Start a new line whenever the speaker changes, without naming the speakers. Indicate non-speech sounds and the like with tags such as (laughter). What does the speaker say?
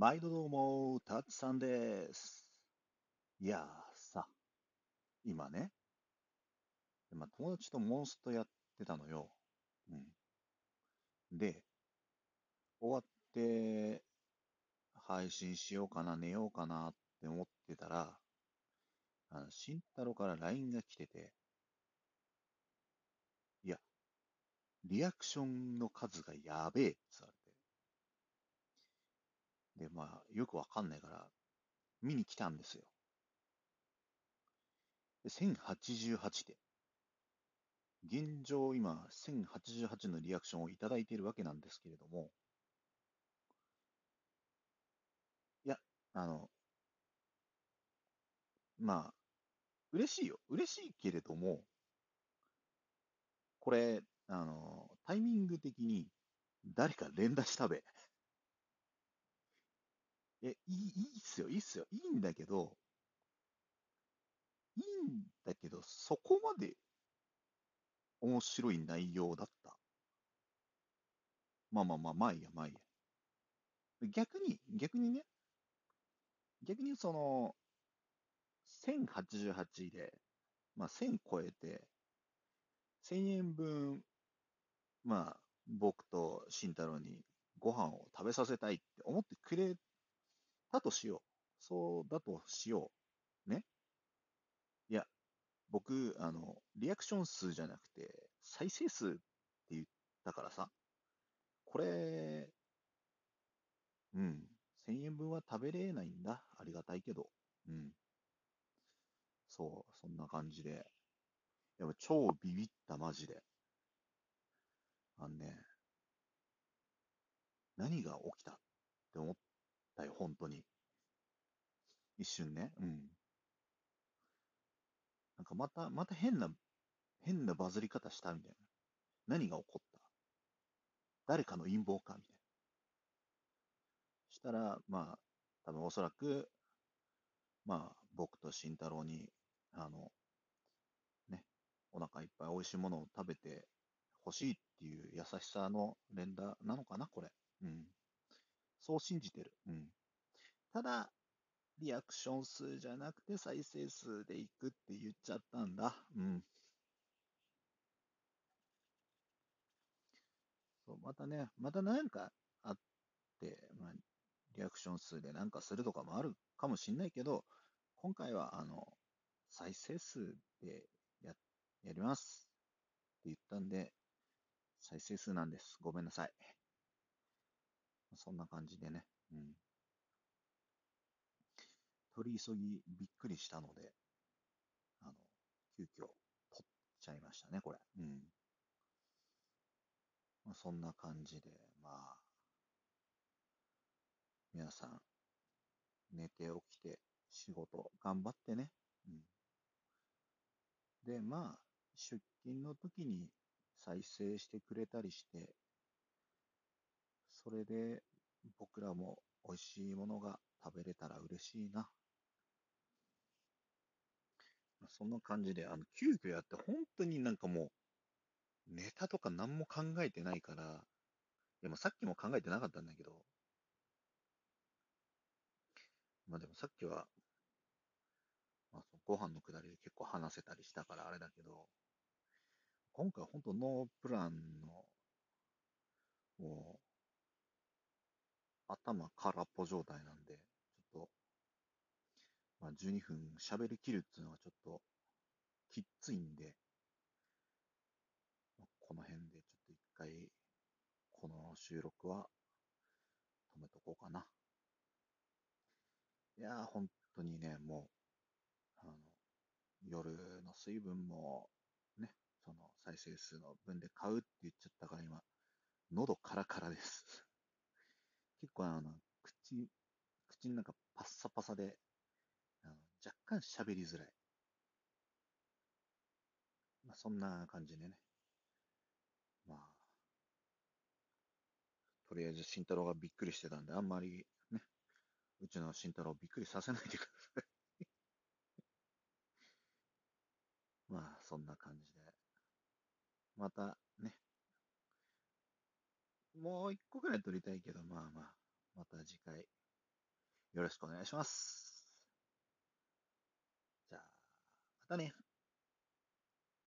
毎度どうも、たつさんです。いやーさ、今ね、まあ、友達とモンストやってたのよ。うん。で、終わって、配信しようかな、寝ようかなって思ってたら、あの、慎太郎から LINE が来てて、いや、リアクションの数がやべえって言われ。まあ、よくわかんないから、見に来たんですよ。で、1088で。現状今、1088のリアクションをいただいているわけなんですけれども、いや、あの、まあ、嬉しいよ。嬉しいけれども、これ、あの、タイミング的に誰か連打したべ。え、いい、いいっすよ、いいっすよ。いいんだけど、いいんだけど、そこまで面白い内容だった。まあまあまあ、まあいいや、まあいいや。逆に、逆にね、逆にその、1088で、まあ1000超えて、1000円分、まあ僕と慎太郎にご飯を食べさせたいって思ってくれだとしよう。そうだとしよう。ね？いや、僕、あの、リアクション数じゃなくて、再生数って言ったからさ、これ、うん、1000円分は食べれないんだ。ありがたいけど。うん。そう、そんな感じで。やっぱ超ビビった、マジで。あのね、何が起きたって思ったよ、本当に。一瞬ね。うん。なんかまた、また変な、変なバズり方したみたいな。何が起こった？誰かの陰謀かみたいな。したら、まあ、多分おそらく、まあ、僕と慎太郎に、あの、ね、お腹いっぱい美味しいものを食べてほしいっていう優しさの連打なのかな、これ。うん。そう信じてる。うん。ただ、リアクション数じゃなくて再生数でいくって言っちゃったんだ。うん。そう、またね、また何かあって、まあ、リアクション数で何かするとかもあるかもしんないけど、今回は、あの、再生数でや、やりますって言ったんで、再生数なんです。ごめんなさい。そんな感じでね。うん。取り急ぎびっくりしたので、あの、急遽取っちゃいましたね、これ。うん。まあ、そんな感じで、まあ、皆さん、寝て起きて仕事頑張ってね。うん。で、まあ、出勤の時に再生してくれたりして、それで僕らも美味しいものが食べれたら嬉しいな。そんな感じで、あの、急遽やって、本当になんかもう、ネタとか何も考えてないから、いや、まあさっきも考えてなかったんだけど、まあでもさっきは、まあ、ご飯のくだりで結構話せたりしたからあれだけど、今回本当ノープランの、も、頭空っぽ状態なんで、ちょっとまあ、12分喋りきるっていうのはちょっときっついんで、この辺でちょっと一回、この収録は止めとこうかな。いやー、本当にね、もう、あの、夜の水分も、ね、その再生数の分で買うって言っちゃったから今、喉カラカラです結構あの、口、口の中パッサパサで、あの若干喋りづらい。まあ、そんな感じでね。まあ、とりあえず慎太郎がびっくりしてたんで、あんまりね、うちの慎太郎をびっくりさせないでください (laughs) まあ、そんな感じで。またね、もう一個くらい撮りたいけど、た次回よろしくお願いします。じゃあ、またね。